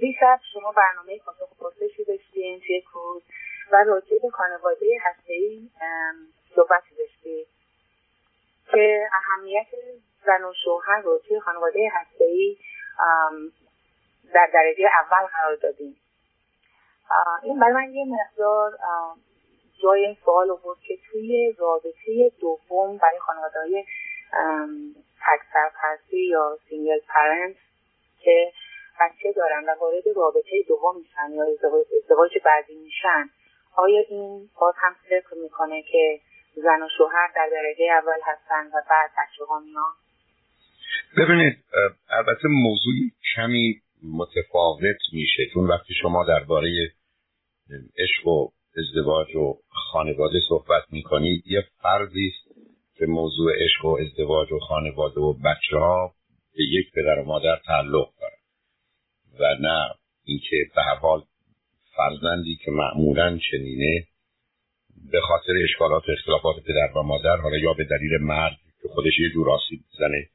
دیشب شما برنامه پاسخ پرسشی داشتین توی کروز و راجع به خانواده ای صحبتی داشتید که اهمیت زن و شوهر رو توی خانواده ای در درجه اول قرار دادیم. این برای من یه مقدار جای سوال بود که توی رابطه دوم برای خانواده های تک سرپرستی یا single parent که بچه دارن و وارد رابطه دوم میشن یا ازدواج بعدی میشن آیا این باز هم فکر می‌کنه که زن و شوهر در درجه اول هستن و بعد بچه ها میان؟ ببینید البته موضوع کمی متفاوت میشه. چون وقتی شما درباره عشق و ازدواج و خانواده صحبت می‌کنید یه فرضی است که موضوع عشق و ازدواج و خانواده و بچه ها به یک پدر و مادر تعلق و نه اینکه به هر حال فرزندی که معمولا چنینه به خاطر اشکالات و اختلافات پدر و مادر حالا یا به دلیل مرد که خودش یه جور آسیب زنه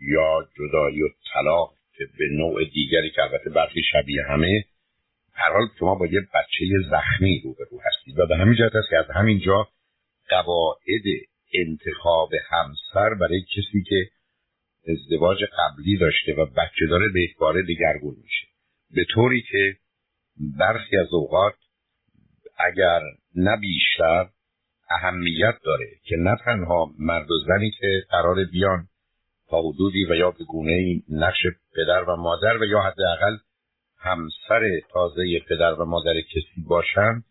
یا جدایی و طلاق که به نوع دیگری که البته برخی شبیه همه هر حال شما با یه بچه زخمی روبرو هستید و به همین جهت است که از همینجا قواعد انتخاب همسر برای کسی که ازدواج قبلی داشته و بچه داره به یک باره دیگرگون میشه. به طوری که برخی از اوقات اگر نه بیشتر اهمیت داره که نه تنها مرد و زنی که قرار بیان تا حدودی و یا به گونه نقش پدر و مادر و یا حداقل همسر تازه پدر و مادر کسی باشن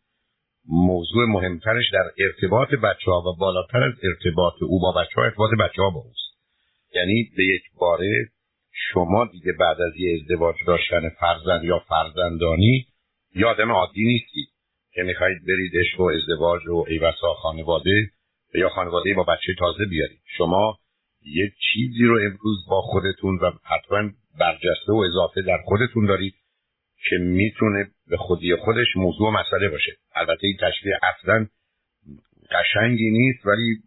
موضوع مهمترش در ارتباط بچه ها و بالاتر از ارتباط او با بچه ها ارتباط بچه ها با اوست. یعنی به یک باره شما دیگه بعد از یه ازدواج داشتن فرزند یا فرزندانی یا آدم عادی نیستید که می‌خواهید برید عشق و ازدواج و ایوسا خانواده یا خانواده با بچه تازه بیارید. شما یه چیزی رو امروز با خودتون و حتما برجسته و اضافه در خودتون دارید که می‌تونه به خودی خودش موضوع مسئله باشه. البته این تشریح اصلا قشنگی نیست ولی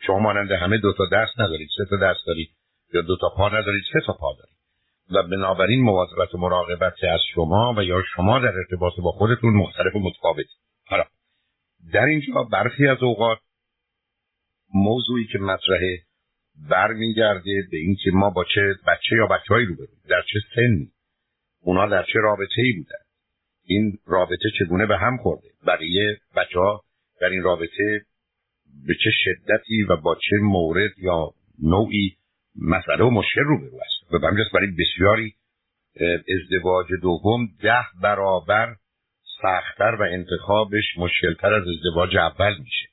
شما مانند همه دو تا دست ندارید سه تا دست دارید یا دو تا پا ندارید سه تا پا دارید. و بنابراین مواظبت و مراقبت از شما و یا شما در ارتباط با خودتون مختلف و متفاوت. حالا در اینجا برخی از اوقات موضوعی که مطرحه برمیگرده به اینکه ما با چه بچه یا بچههایی رو بریم در چه سنی اونا در چه رابطه ای بودن. این رابطه چگونه به هم خورده؟ بقیه بچه ها در این رابطه به چه شدتی و با چه مورد یا نوعی مسئله و مشکل رو برو است. و همجاست برای بسیاری ازدواج دوم ده برابر سختتر و انتخابش مشکلتر از ازدواج اول میشه.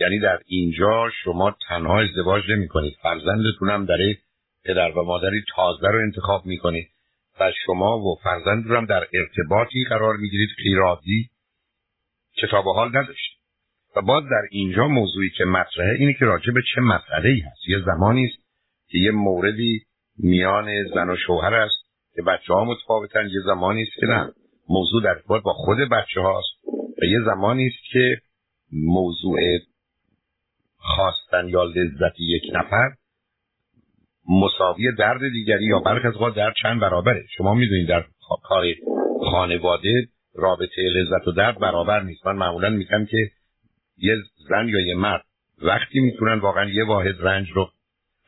یعنی در اینجا شما تنها ازدواج نمی کنید فرزندتون هم در پدر و مادری تازه رو انتخاب می کنید و شما و فرزند رو هم در ارتباطی قرار می گیرید خیرادی کتاب حال نداشتید. و باز در اینجا موضوعی که مطرحه اینه که راجع به چه مسئله ای هست. یه زمانی است که یه موردی میان زن و شوهر است که بچه ها متفاوتن. یه زمانی است که نه. موضوع در ارتباط با خود بچه هاست و یه زمانی است که موضوع خواستن یا لذت یک نفر مساوی درد دیگری یا برخی از در چند برابره. شما می‌دونید در کار خانواده رابطه لذت و درد برابر نیست. من معمولا میگم که یه زن یا یه مرد وقتی می‌تونن واقعا یه واحد رنج رو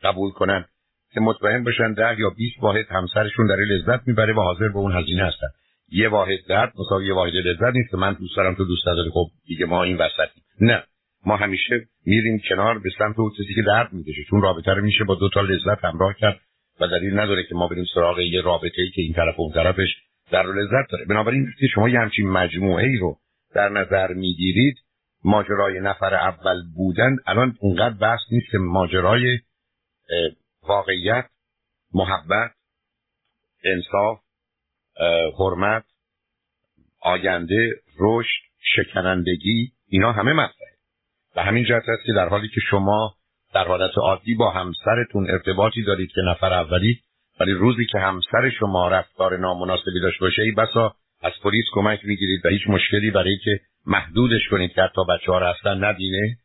قبول کنن که مطمئن باشن ده یا 20 واحد همسرشون در لذت می‌بره و حاضر به اون هزینه هستن. یه واحد درد مساوی یه واحد لذت نیست که من دوست دارم تو دوست نداری خب دیگه ما این وسطی نه. ما همیشه میریم کنار به سمت اون چیزی که درد می‌کشه. چون رابطه رو میشه با دو تا لذت همراه کرد و دلیل نداره که ما بریم سراغ یه رابطه ای که این طرف و اون طرفش در لذت داره. بنابراین شما یه همچین مجموعه ای رو در نظر می‌گیرید ماجرای نفر اول بودن الان اونقدر بحث نیست که ماجرای واقعیت محبت انصاف حرمت آینده رشد شکنندگی اینا همه مطرحه. و همین جهت است که در حالی که شما در حالت عادی با همسرتون ارتباطی دارید که نفر اولی ولی روزی که همسر شما رفتار نامناسبی داشته باشه ای بسا از پلیس کمک می‌گیرید و هیچ مشکلی برای که محدودش کنید که حتی بچه ها رفتن ندینه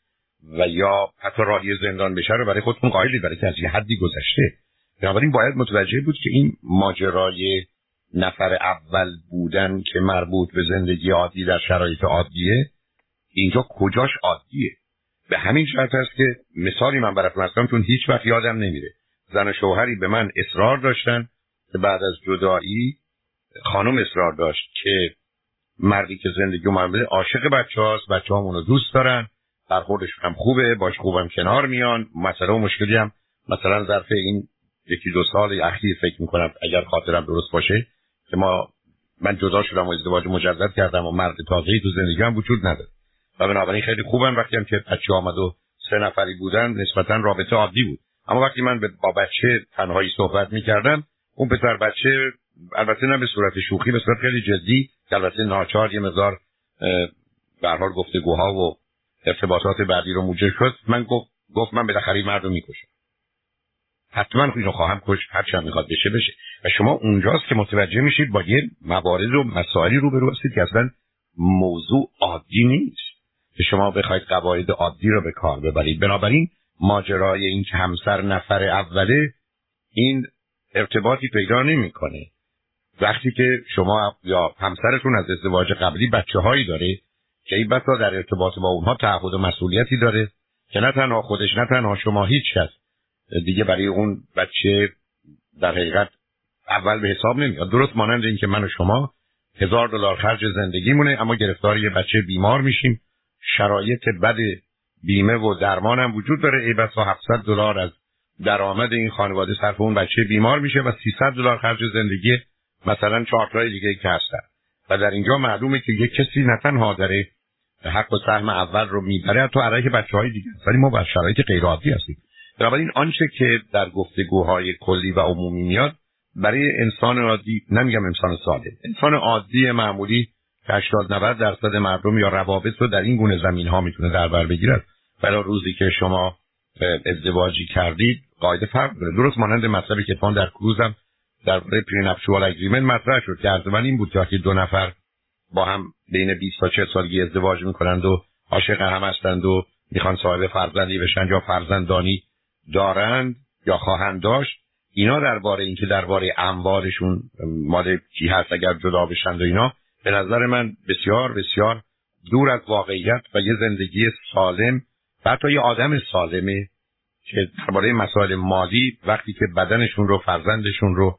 و یا حتی راهی زندان بشه رو برای خودتون قائلید برای که از یه حدی گذشته. بنابراین باید متوجه بود که این ماجرای نفر اول بودن که مربوط به زندگی عادی در شرایط عادیه اینجا کجاش عادیه؟ به همین شرط است که مثالی من براتون هستم چون هیچ وقت یادم نمیره. زن و شوهری به من اصرار داشتن که بعد از جدایی خانم اصرار داشت که مردی که زندگی مربوطه عاشق بچه هاست بچه رو دوست دارن برخوردش هم خوبه باش خوبم کنار میان. مسئله و مشکلی هم مثلا ظرف این یکی دو سال اخیر فکر می‌کنم اگر خاطرم درست باشه که ما من جدا شدم و ازدواج مجدد کردم و مرد تازه‌ای تو زندگی هم وجود نداره. و بنابراین خیلی خوبم وقتی هم که بچه آمد و سه نفری بودن نسبتا رابطه عادی بود. اما وقتی من با بچه تنهایی صحبت می‌کردم اون پسر بچه البته نه به صورت شوخی به صورت خیلی جدی البته ناچار یه مقدار به حال گفتگوها و ارتباطات بعدی رو موجب شد. من گفت گفت من بالاخره مردم می‌کشم. حتما اینو خواهم کش هر چند می‌خواد بشه بشه. و شما اونجاست که متوجه میشید با یه موارد و مسائلی رو هستید که اصلا موضوع عادی نیست. که شما بخواید قواعد عادی رو به کار ببرید. بنابراین ماجرای این که همسر نفر اوله این ارتباطی پیدا نمی‌کنه. وقتی که شما یا همسرتون از ازدواج قبلی بچه هایی داره که این بسا در ارتباط با اونها تعهد و مسئولیتی داره که نه تنها خودش نه تنها شما هیچ کس دیگه برای اون بچه در حقیقت اول به حساب نمیاد. درست مانند این که من و شما هزار دلار خرج زندگیمونه اما گرفتار یه بچه بیمار میشیم. شرایط بد بیمه و درمان هم وجود داره. ای بسا 700 دلار از درآمد این خانواده صرف اون بچه بیمار میشه و 300 دلار خرج زندگی مثلا چهار دیگه که هستن. و در اینجا معلومه که یک کسی نه تنها داره حق و سهم اول رو می‌بره تو علیه بچه های دیگه ولی ما بر شرایط غیر عادی هستیم. بنابراین آنچه که در گفتگوهای کلی و عمومی میاد برای انسان عادی نمیگم انسان ساده انسان عادی معمولی که 80 90 درصد مردم یا روابط رو در این گونه زمین ها می‌تونه در بر بگیرد. برای روزی که شما ازدواجی کردید قاعده فرق داره. درست مانند مطلبی که در کروزم در پرینپشوال اگریمنت مطرح شد که از دو نفر با هم بین 20 تا 40 سالگی ازدواج می‌کنند و عاشق هم هستند و می‌خوان صاحب فرزندی بشن یا فرزندانی دارند یا خواهند داشت اینا درباره اینکه درباره اموالشون مال کی هست اگر جدا بشند و اینا به نظر من بسیار بسیار دور از واقعیت و یه زندگی سالم و حتی یه آدم سالمه که درباره مسائل مالی وقتی که بدنشون رو فرزندشون رو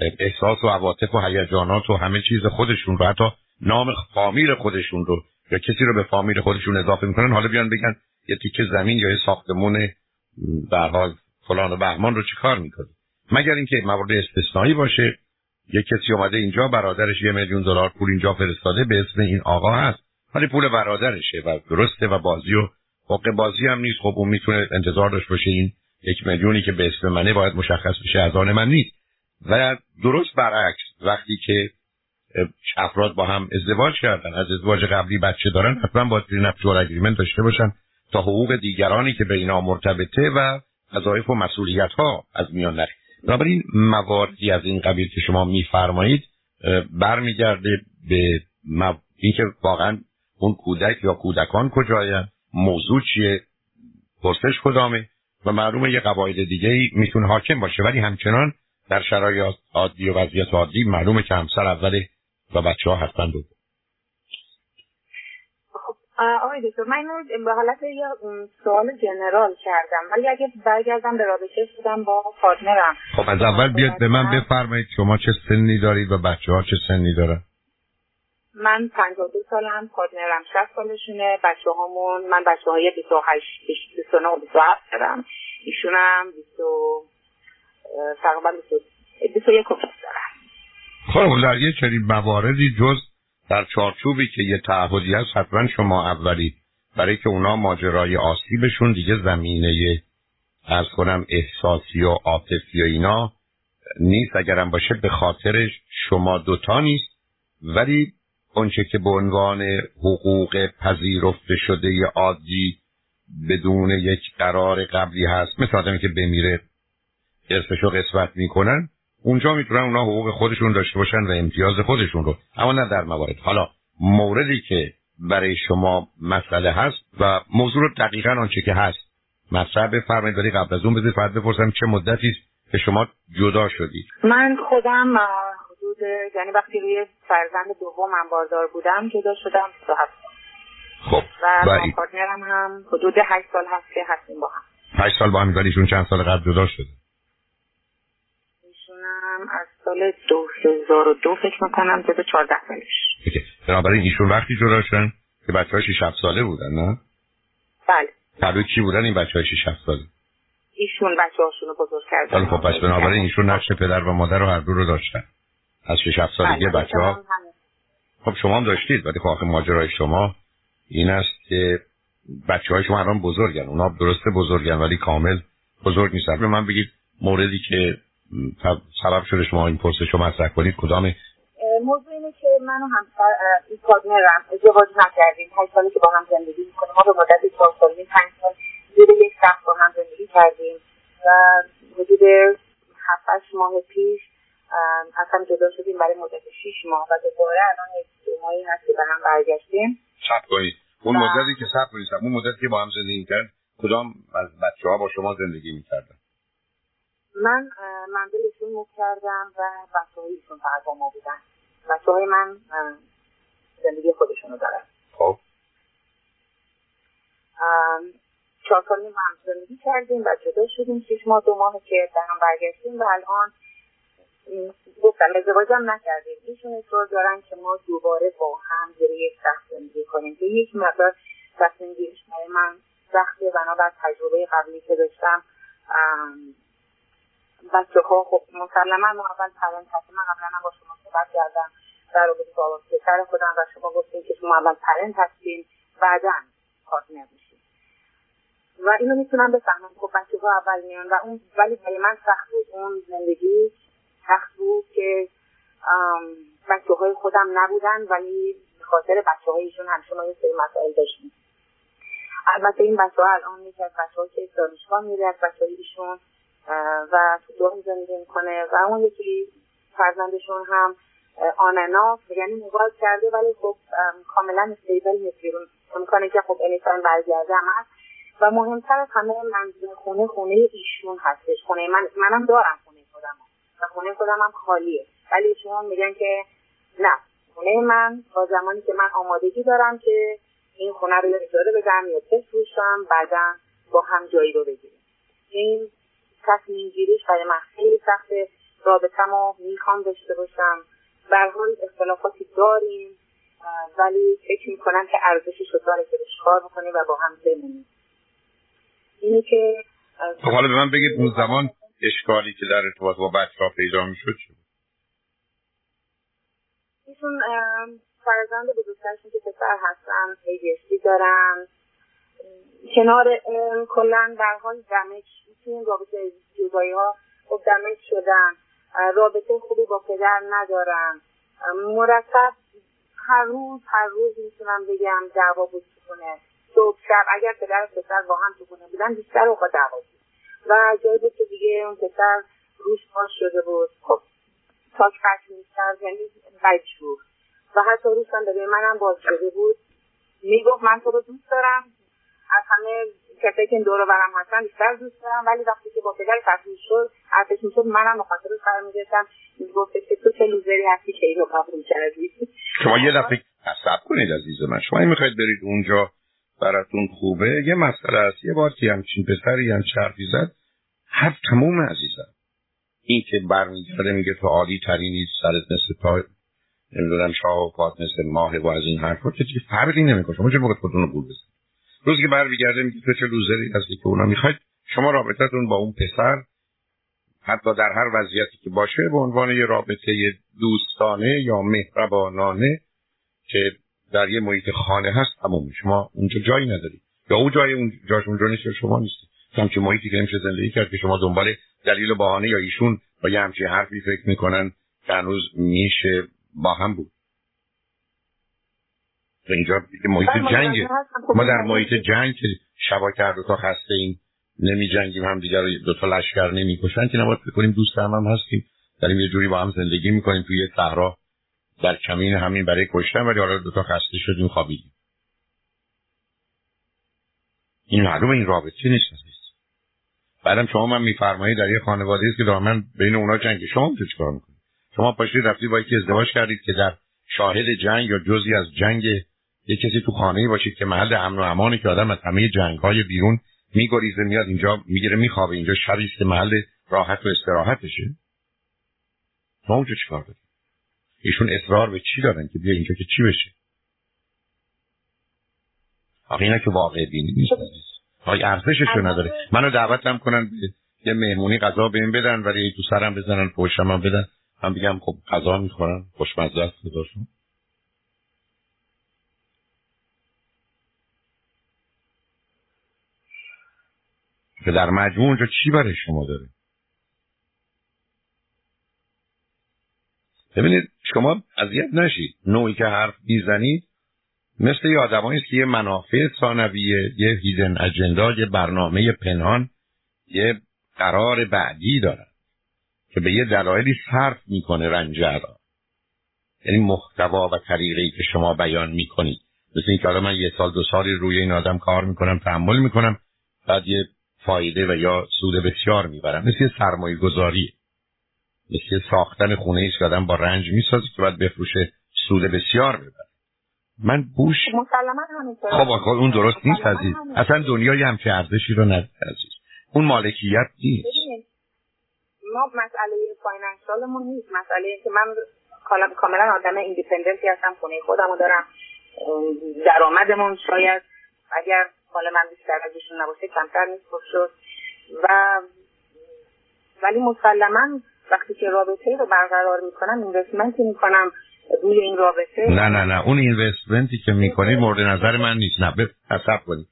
احساس و عواطف و هیجانات و همه چیز خودشون رو حتی نام فامیل خودشون رو یا کسی رو به فامیل خودشون اضافه می‌کنن حالا بیان بگن یه تیکه زمین یا یه ساختمون در حال فلان و بهمان رو چیکار می‌کنه؟ مگر اینکه مورد استثنایی باشه؟ یه کسی اومده اینجا برادرش یه میلیون دلار پول اینجا فرستاده به اسم این آقا هست. ولی پول برادرشه و درسته و بازی و حق بازی هم نیست. خب اون می‌تونه انتظار داشت باشه این یک میلیونی که به اسم منه باید مشخص بشه از آن من نیست. و درست برعکس وقتی که افراد با هم ازدواج کردن از ازدواج قبلی بچه دارن حتما باید پرینپچوال اگریمنت داشته باشن تا حقوق دیگرانی که به اینا مرتبطه و وظایف و مسئولیت ها از میان نره. بنابراین مواردی از این قبیل که شما میفرمایید برمیگرده به اینکه واقعا اون کودک یا کودکان کجای موضوع چیه پرسش کدامه؟ و معلومه یه قواعد دیگه می‌تونه حاکم باشه ولی همچنان در شرایط عادی و وضعیت عادی معلومه که همسر اول و بچه ها حتما دو خب آقای دکتر من اینو به حالت یه سوال general کردم ولی اگه برگردم به رابطه خودم با partner م. خب از اول بیاد به من بفرمایید شما چه سنی دارید و بچه ها چه سنی دارن. من 52 سالم partner م 60 سالشونه بچه هامون من بچه های 28 29 و 27 دارم. ایشونم 20 تقریبا 21 دارم. خب در یه چنین مواردی جز در چارچوبی که یه تعهدی هست حتما شما اولی. برای که اونا ماجرای آسیبشون دیگه زمینه از کنم احساسی و عاطفی و اینا نیست. اگرم باشه به خاطر شما دوتا نیست. ولی اونچه که به عنوان حقوق پذیرفته شده عادی بدون یک قرار قبلی هست مثل آدمی که بمیره ارثش رو قسمت می‌کنن اونجا می‌تونن اونا حقوق خودشون داشته باشن و امتیاز خودشون رو. اما نه در موارد. حالا موردی که برای شما مسئله هست و موضوع رو دقیقا آنچه که هست. مطرح بفرمایید ولی قبل از اون بذارید فرد بپرسم چه مدتی که شما جدا شدید؟ من خودم حدود یعنی وقتی روی فرزند دومم باردار بودم جدا شدم دو هفته خب و با پارتنرم هم حدود هشت سال هست که هستیم با هم. هشت سال با هم ایشون چند سال قبل جدا شده. ایشونم از سال دو هزار و دو فکر می‌کنم جدا چهارده سالش بنابراین ایشون وقتی جدا شدن که بچه های شیش ساله بودن نه؟ بله. تبدیل چی بودن این بچه های شیش ساله؟ ایشون بچه هاشون رو بزرگ کردن. خب پس بنابراین ایشون نقش پدر و مادر رو هر دو رو داشتن. از شش هفت سالگی بله، بچه ها خب شما هم داشتید. ولی خب آخه ماجرای شما این است که بچه های شما الان بزرگن. اونا درسته بزرگن ولی کامل بزرگ نیستن. به من بگید موردی که سبب شده شما این پرسش رو مطرح کنید. کدامه موضوع اینه که من و همسر این پارتنرم ازدواج نکردیم. هشت سالی که با هم زندگی می‌کنیم. ما به مدت چهار سال پنج سال زیر یک سخت با هم زندگی کردیم. و حدود هفت ماه پیش از هم جدا شدیم برای مدت شیش ماه. و دوباره الان یک دو ماهی هست که به هم برگشتیم. سب کنید. اون مدتی که سب کنید اون مدتی که با هم زندگی کرد کدام از بچه ها با شما زندگی می‌کردن؟ من منزلشون مو کردم و بچه هایشون فقط با ما بودن. بچه های من زندگی خودشونو دارن. خب. چهار سال هم زندگی کردیم و جدا شدیم شیش ماه دو ماه که در هم برگشتیم و الان گفتم ازدواجم نکردیم. ایشون اصرار دارن که ما دوباره با هم زیر یک سخت زندگی کنیم. که یک مقدار تصمیم گیریش برای من سخته. بنابر تجربه قبلی که داشتم بچه ها خب مسلما ما اول هستیم من قبلا با شما صحبت کردم در رابطه با پسر خودم و شما گفتیم که شما اول پرنت هستیم بعدا پارتنر میشیم و اینو می‌تونم بفهمم. خب بچه ها اول میان و اون ولی برای من سخت بود. اون زندگی سخت بود که بچه های خودم نبودن ولی خاطر بچه هایشون همیشه ما یه سری مسائل داشتیم البته این بچه ها الان از بچه ها که دانشگاه میره از بچه هایشون و تو دو زندگی می‌کنه. و اون یکی فرزندشون هم آننا یعنی موبایل کرده ولی خب کاملا استیبل نیست. بیرون امکانه که خب انیتایم برگرده هم هست. و مهمتر از همه منزل خونه خونه ایشون هستش. خونه من منم دارم خونه خودم. و خونه خودم هم خالیه. ولی شما میگن که نه. خونه من با زمانی که من آمادگی دارم که این خونه رو اجاره بدم یا بفروشم بعدا با هم جایی رو بگیریم. این تصمیم گیریش برای من خیلی سخته. رابطه ما می‌خوام داشته باشم. به حال اختلافاتی داریم ولی فکر می‌کنم که ارزشش رو داره که بهش کار بکنیم و با هم بمونیم. اینی که خب حالا به من بگید اون زمان اشکالی که در ارتباط با بچه ها پیدا می‌شد چی ایشون فرزند بزرگترشون که پسر هستن ADHD دارن. کنار کلا در حال دمج. این رابطه جدایی ها خب دمج شدن. رابطه خوبی با پدر ندارن. مرتب هر روز هر روز می‌تونم بگم دعوا بود کنه صبح شب اگر پدر و پسر با هم تو بودن بیشتر اوقات دعوا بود. و جایی بود که دیگه اون پسر روش باز شده بود. خب تاک خشم می‌کرد یعنی بدجور و حتی روش هم به منم باز شده بود. می‌گفت من تو رو دوست دارم. از همه کسایی که این دور برم هستن بیشتر دوست دارم. ولی وقتی که با پدر تصمیم شد حرفش می‌شد منم مخاطر قرار می‌گرفتم می‌گفت که تو چه لوزری هستی که اینو قبول کردی؟ شما یه دفعه حساب کنید عزیز من. شما می‌خواید برید اونجا براتون خوبه؟ یه مسئله است. یه بار که همچین پسری هم چرفی زد هر تموم عزیزم. این که برمیگرده میگه تو عالی تری نیست سرت مثل تا نمی‌دونم شاه و پات مثل ماه و از این حرفا که فرقی نمی‌کنه. شما چه موقع خودتون رو گول بزنید؟ روزی که برمیگرده میگه تو چه لوزری هستی که اونا می‌خواید شما رابطتون با اون پسر حتی در هر وضعیتی که باشه به عنوان یه رابطه دوستانه یا مهربانانه که در یه محیط خانه هست تموم شما اونجا جایی نداری یا اون جای اون جاش اونجا نیست شما نیستی. همچین محیطی که نمیشه زندگی کرد که شما دنبال دلیل و بهانه یا ایشون با یه همچین حرفی فکر می‌کنن که هنوز میشه با هم بود. اینجا محیط جنگه ما در محیط جنگ که شبا کرد تا خسته این نمی جنگیم هم دیگر رو دوتا لشکر نمی کشن که نباید بکنیم دوست هم, هم هستیم. داریم یه جوری با هم زندگی می‌کنیم توی صحرا در کمین همین برای کشتن ولی حالا دوتا خسته شدیم خوابیدیم. این معلوم این رابطه نیست بعدم شما من میفرمایید در یه خانواده است که دائما بین اونا جنگ. شما چه کار می‌کنید شما پاشید رفتید با یکی ازدواج کردید که در شاهد جنگ یا جزی از جنگ یه کسی تو خانه باشید که محل امن و امانی که آدم از همه جنگ های بیرون میگریزه میاد اینجا می‌گیره میخوابه. اینجا شبی که محل راحت و استراحتشه. ما اونجا چیکار داریم؟ ایشون اصرار به چی دارن که بیا اینجا که چی بشه؟ آخه اینا که واقع بینی نیست. های ارزششو نداره. منو دعوت هم کنن یه مهمونی غذا بهم بدن ولی تو سرم بزنن پشتم هم بدن. من بگم خب غذا می‌خورن. خوشمزه است. که در مجموع اونجا چی برای شما داره؟ ببینید شما اذیت نشید. نوعی که حرف می‌زنید مثل یه آدمایی که یه منافع ثانویه یه هیدن اجندا یه برنامه پنهان یه قرار بعدی دارن که به یه دلایلی صرف می‌کنه رنجه را. یعنی محتوا و طریقی که شما بیان می‌کنید. مثل اینکه حالا من یه سال دو سالی روی این آدم کار می‌کنم تحمل می‌کنم بعد یه فایده و یا سود بسیار می‌برم مثل سرمایه گذاری مثل ساختن خونه که آدم با رنج می‌سازه که باید بفروشه سود بسیار ببره من بوش خب خب اون درست نیست عزیز. اصلا دنیای همچه ارزشی رو نداره عزیز. اون مالکیت نیست. ما مسئله فاینانشالمون نیست. مسئله که من کاملا آدم ایندیپندنتی هستم خونه خودم رو دارم درآمدمون شاید. اگر حالا من بیشتر ازشون نباشه کمتر نیست شد. و ولی مسلما وقتی که رابطه رو برقرار می‌کنم اینوستمنتی می‌کنم روی این رابطه. نه نه نه. اون اینوستمنتی که می‌کنید مورد نظر من نیست. نه حساب کنید.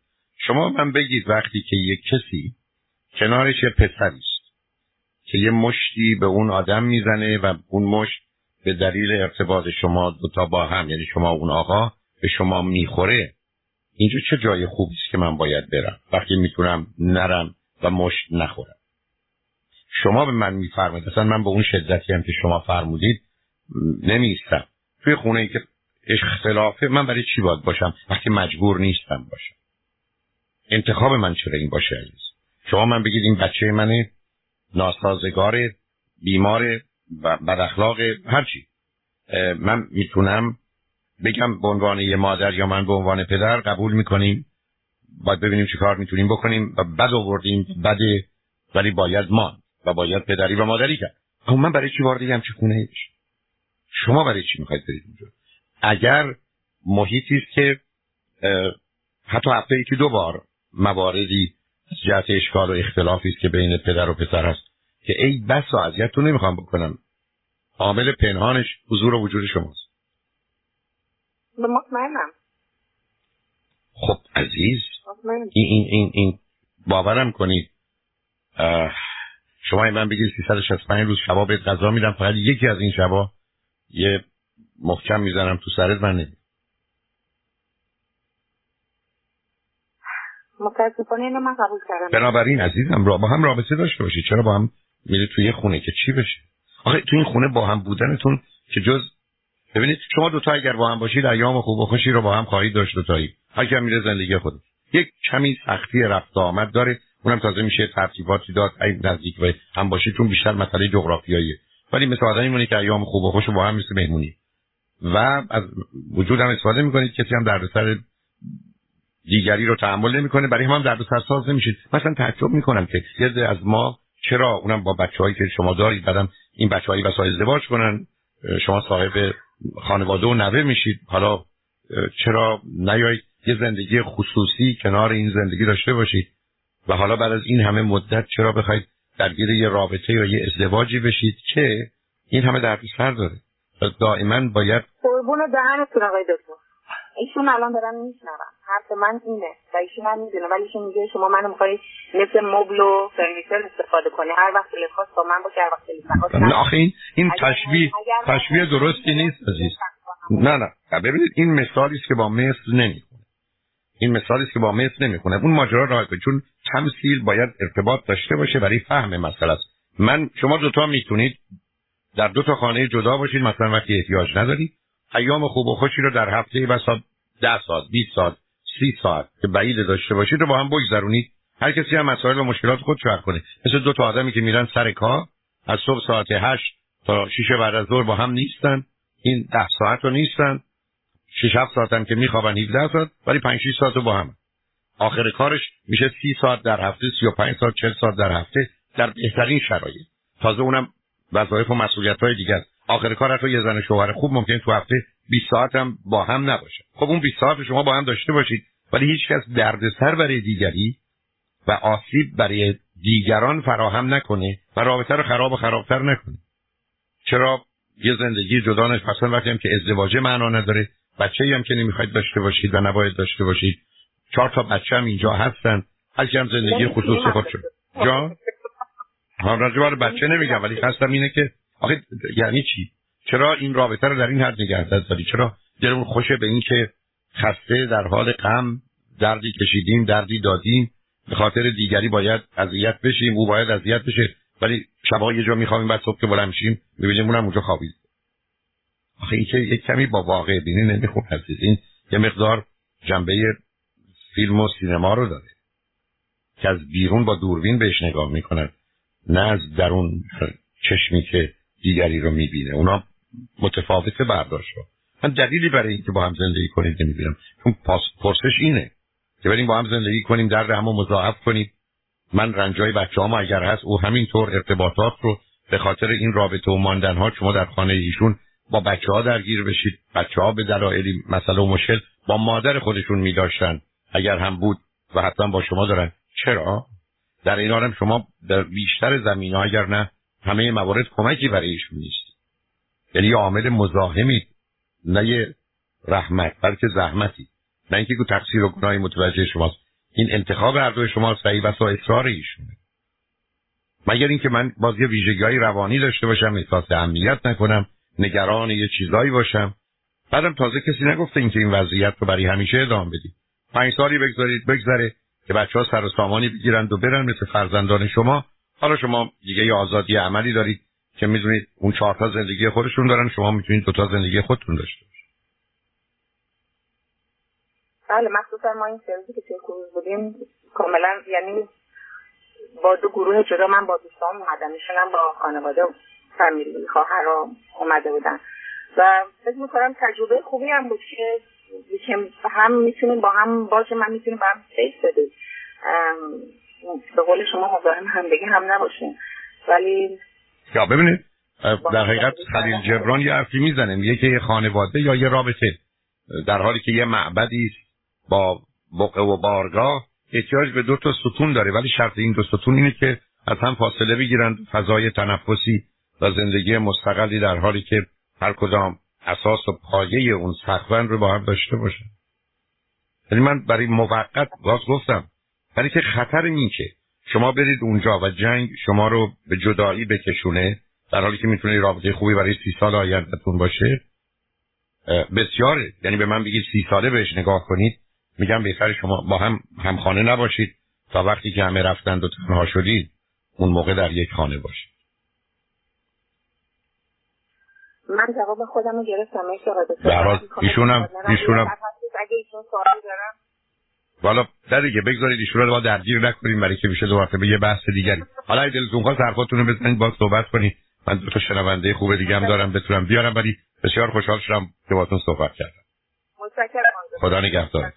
شما من بگید وقتی که یک کسی کنارش یه پسری است که یه مشتی به اون آدم می‌زنه و اون مشت به دلیل ارتباط شما دوتا با هم یعنی شما اون آقا به شما می‌خوره اینجا چه جای خوبی است که من باید برم؟ وقتی می‌تونم نرم و مشت نخورم. شما به من میفرمایید. اصلا من به اون شدتی هم که شما فرمودید نمیستم توی خونه ای که اختلافه من برای چی باید باشم؟ وقتی مجبور نیستم باشم. انتخاب من چرا این باشه عزیز؟ شما من بگید این بچه منه ناسازگار بیمار و بد اخلاق هرچی من می‌تونم بگم به عنوان یه مادر یا من به عنوان پدر قبول می‌کنیم. باید ببینیم چی کار می‌تونیم بکنیم و بد آوردیم بده ولی باید مان و باید پدری و مادری کرد. اما من برای چی وارد همچی خونه شما برای چی می‌خواید برید اونجا؟ اگر محیطی است که حتی هفته یکی دو بار مواردی از جهت اشکال و اختلافی است که بین پدر و پسر هست که ای بس و اذیت تو نمی‌خوام بکنم. عامل پنهانش حضور و وجود شماست. مطمئنم خب عزیز. این این این این باورم کنید. شما من بگید 365 روز شبا بهت غذا میدم. فقط یکی از این شبا یه محکم می‌زنم تو سرت من نمید متاسفانه اینو من قبول کردم. بنابراین عزیزم را با هم رابطه داشته باشید. چرا با هم میره توی خونه که چی بشه؟ آخه تو این خونه با هم بودنتون که جز ببینید شما دوتا اگر با هم باشید ایام خوب و خوشی رو با هم خواهید داشت دوتایی. اگر میره زندگی خود. یک کمی سختی رفت آمد داره. اونم تازه میشه ترتیباتی داد. ای نزدیک و هم باشید چون بیشتر مسئله جغرافیاییه. ولی مثل آدمی مونه که ایام خوب و خوش با هم مثل مهمونی. و از وجود هم استفاده می‌کنید. کسی هم دردسر دیگری رو تحمل نمی‌کنه. برای هم, هم دردسر ساز نمیشید مثلا تعجب می‌کنم که یه از ما چرا اونم با بچههایی که شما دارید بعدم این بچههایی بسا ازدواج کنن شما صاحب خانواده و نوه میشید. حالا چرا نیایید یه زندگی خصوصی کنار این زندگی داشته باشید؟ و حالا بعد از این همه مدت چرا بخواید درگیر یه رابطه یا یه ازدواجی بشید؟ که این همه درد سر داره دائما باید قربون دهنتون آقای دکتر. ایشون الان دارن میشنون. حرف من اینه و ایشون هم می‌دونه. ولی ایشون میگه شما منو می‌خوای مثل مبل و فرنیچر استفاده کنی. هر وقت لباس با من باشه هر وقت لباس نه آخه این این تشبیه تشبیه درستی نیست عزیز. نه نه. ببینید این مثالی است که با مثل نمی‌خونه. این مثالی است که با مثل نمی‌خونه. اون ماجرا راه چون تمثیل باید ارتباط داشته باشه برای فهم مسئله است. من شما دوتا می‌تونید در دو تا خانه جدا باشید. مثلا وقتی احتیاج ندارید. ایام خوب و خوشی رو در هفته بسا ده ساعت 20 ساعت سی ساعت که بعید داشته باشید رو با هم بگذرونید. هر کسی هم مسائل و مشکلات خود حل کنه. مثل دو تا آدمی که میرن سر کار از صبح ساعت هشت تا شیش بعد از ظهر با هم نیستن. این ده ساعت رو نیستن. شش هفت ساعتن که میخوابن 17 ساعت ولی 5 6 ساعت رو با هم. آخر کارش میشه 30 ساعت در هفته 35 ساعت 40 ساعت در هفته در بهترین شرایط. تازه اونم وظایف و مسئولیت های دیگر. آخر کار حتی یه زن شوهر خوب ممکن تو هفته 20 ساعت هم با هم نباشه. خب اون 20 ساعت شما با هم داشته باشید ولی هیچ کس دردسر برای دیگری و آسیب برای دیگران فراهم نکنه و رابطه رو خراب و خرابتر نکنه. چرا؟ یه زندگی جدا نش پس وقتی هم که ازدواج معنا نداره بچه هم که نمی‌خواید داشته باشید و نباید داشته باشید. چهار تا بچه هم اینجا هستن. هر هم زندگی خصوصی خود شد. جا راجع بچه نمیگم ولی خواستم اینه که آخه یعنی چی؟ چرا این رابطه رو در این حد نگه داری؟ چرا دلمون خوشه به این که خسته در حال غم دردی کشیدیم دردی دادیم به خاطر دیگری باید اذیت بشیم او باید اذیت بشه ولی شبا یه جا میخوامیم بعد صبح که بلند میشیم می‌بینیم اونم اونجا خوابید آخه این که یک کمی با واقع بینی نمیخون هستید این یه مقدار جنبه فیلم و سینما رو داره که از بیرون با دوربین بهش نگاه می‌کنن. نه از درون چشمی که دیگری رو می‌بینه. اونا متفاوت برداشت من دلیلی برای اینکه با هم زندگی کنید نمی‌بینم چون پرسش اینه که بریم با هم زندگی کنیم درد همو مضاعف کنیم. من رنجای بچه ها اگر هست او همینطور ارتباطات رو به خاطر این رابطه و ماندن ها شما در خانه ایشون با بچه ها درگیر بشید. بچه ها به دلایلی مسئله و مشکل با مادر خودشون می داشتن اگر هم بود و حتما با شما دارن. چرا؟ در این حالم شما در بیشتر زمین ها اگر نه همه موارد کمکی برای ایشون نیست. یعنی یه عامل مزاحمی نه یه رحمت بلکه زحمتی. نه اینکه تقصیر و گناهی متوجه شماست. این انتخاب هر دوی شما صحیح و اصرار ایشونه. مگر اینکه من باز یه ویژگی روانی داشته باشم احساس امنیت نکنم نگران یه چیزایی باشم. بعدم تازه کسی نگفته اینکه این وضعیت رو برای همیشه ادامه بدید پنج سالی بگذارید بگذره که بچه ها سر و سامانی بگیرند و برن مثل فرزندان شما. حالا شما دیگه یه آزادی عملی دارید که می‌دونید اون چهار تا زندگی خودشون دارن شما می‌تونید دو تا زندگی خودتون داشته باشید. بله مخصوصا ما این سرویسی که کروز بودیم کاملا یعنی با دو گروه جدا من با دوستان اومدم با خانواده و فامیلی خواهر اومده بودن. و فکر می‌کنم تجربه خوبی هم بود که هم می‌تونیم با هم باشه من می‌تونیم با هم سیف بدیم. به قول شما مزاحم همدیگه هم نباشیم. ولی یا ببینید در حقیقت خلیل جبران یه حرفی می‌زنه میگه که یه خانواده یا یه رابطه در حالی که یه معبدی با بقه و بارگاه احتیاج به دو تا ستون داره. ولی شرط این دو ستون اینه که از هم فاصله بگیرند فضای تنفسی و زندگی مستقلی در حالی که هر کدام اساس و پایه اون سقفن رو با هم داشته باشه یعنی من برای موقت باز گفتم ولی که خطر این که شما برید اونجا و جنگ شما رو به جدایی بکشونه در حالی که می‌تونه رابطه خوبی برای سی سال آیندهتون باشه. بسیاره. یعنی به من بگید سی ساله بهش نگاه کنید. میگم بهتر شما با هم همخانه نباشید. تا وقتی که همه رفتند و تنها شدید اون موقع در یک خانه باشید. من جواب خودم رو گرفتم. در ایشونم ایشونم اگه ایشون سوالی دارم والا در دیگه بگذارید ایشون رو با درگیر نکنیم برای که میشه دو به یه بحث دیگری. حالا اگه دلتون خواست حرفاتون رو بزنید با صحبت کنید. من دو تا شنونده خوب دیگه هم دارم بتونم بیارم ولی بسیار خوشحال شدم که باتون صحبت کردم. متشکرم. خدا نگهدار.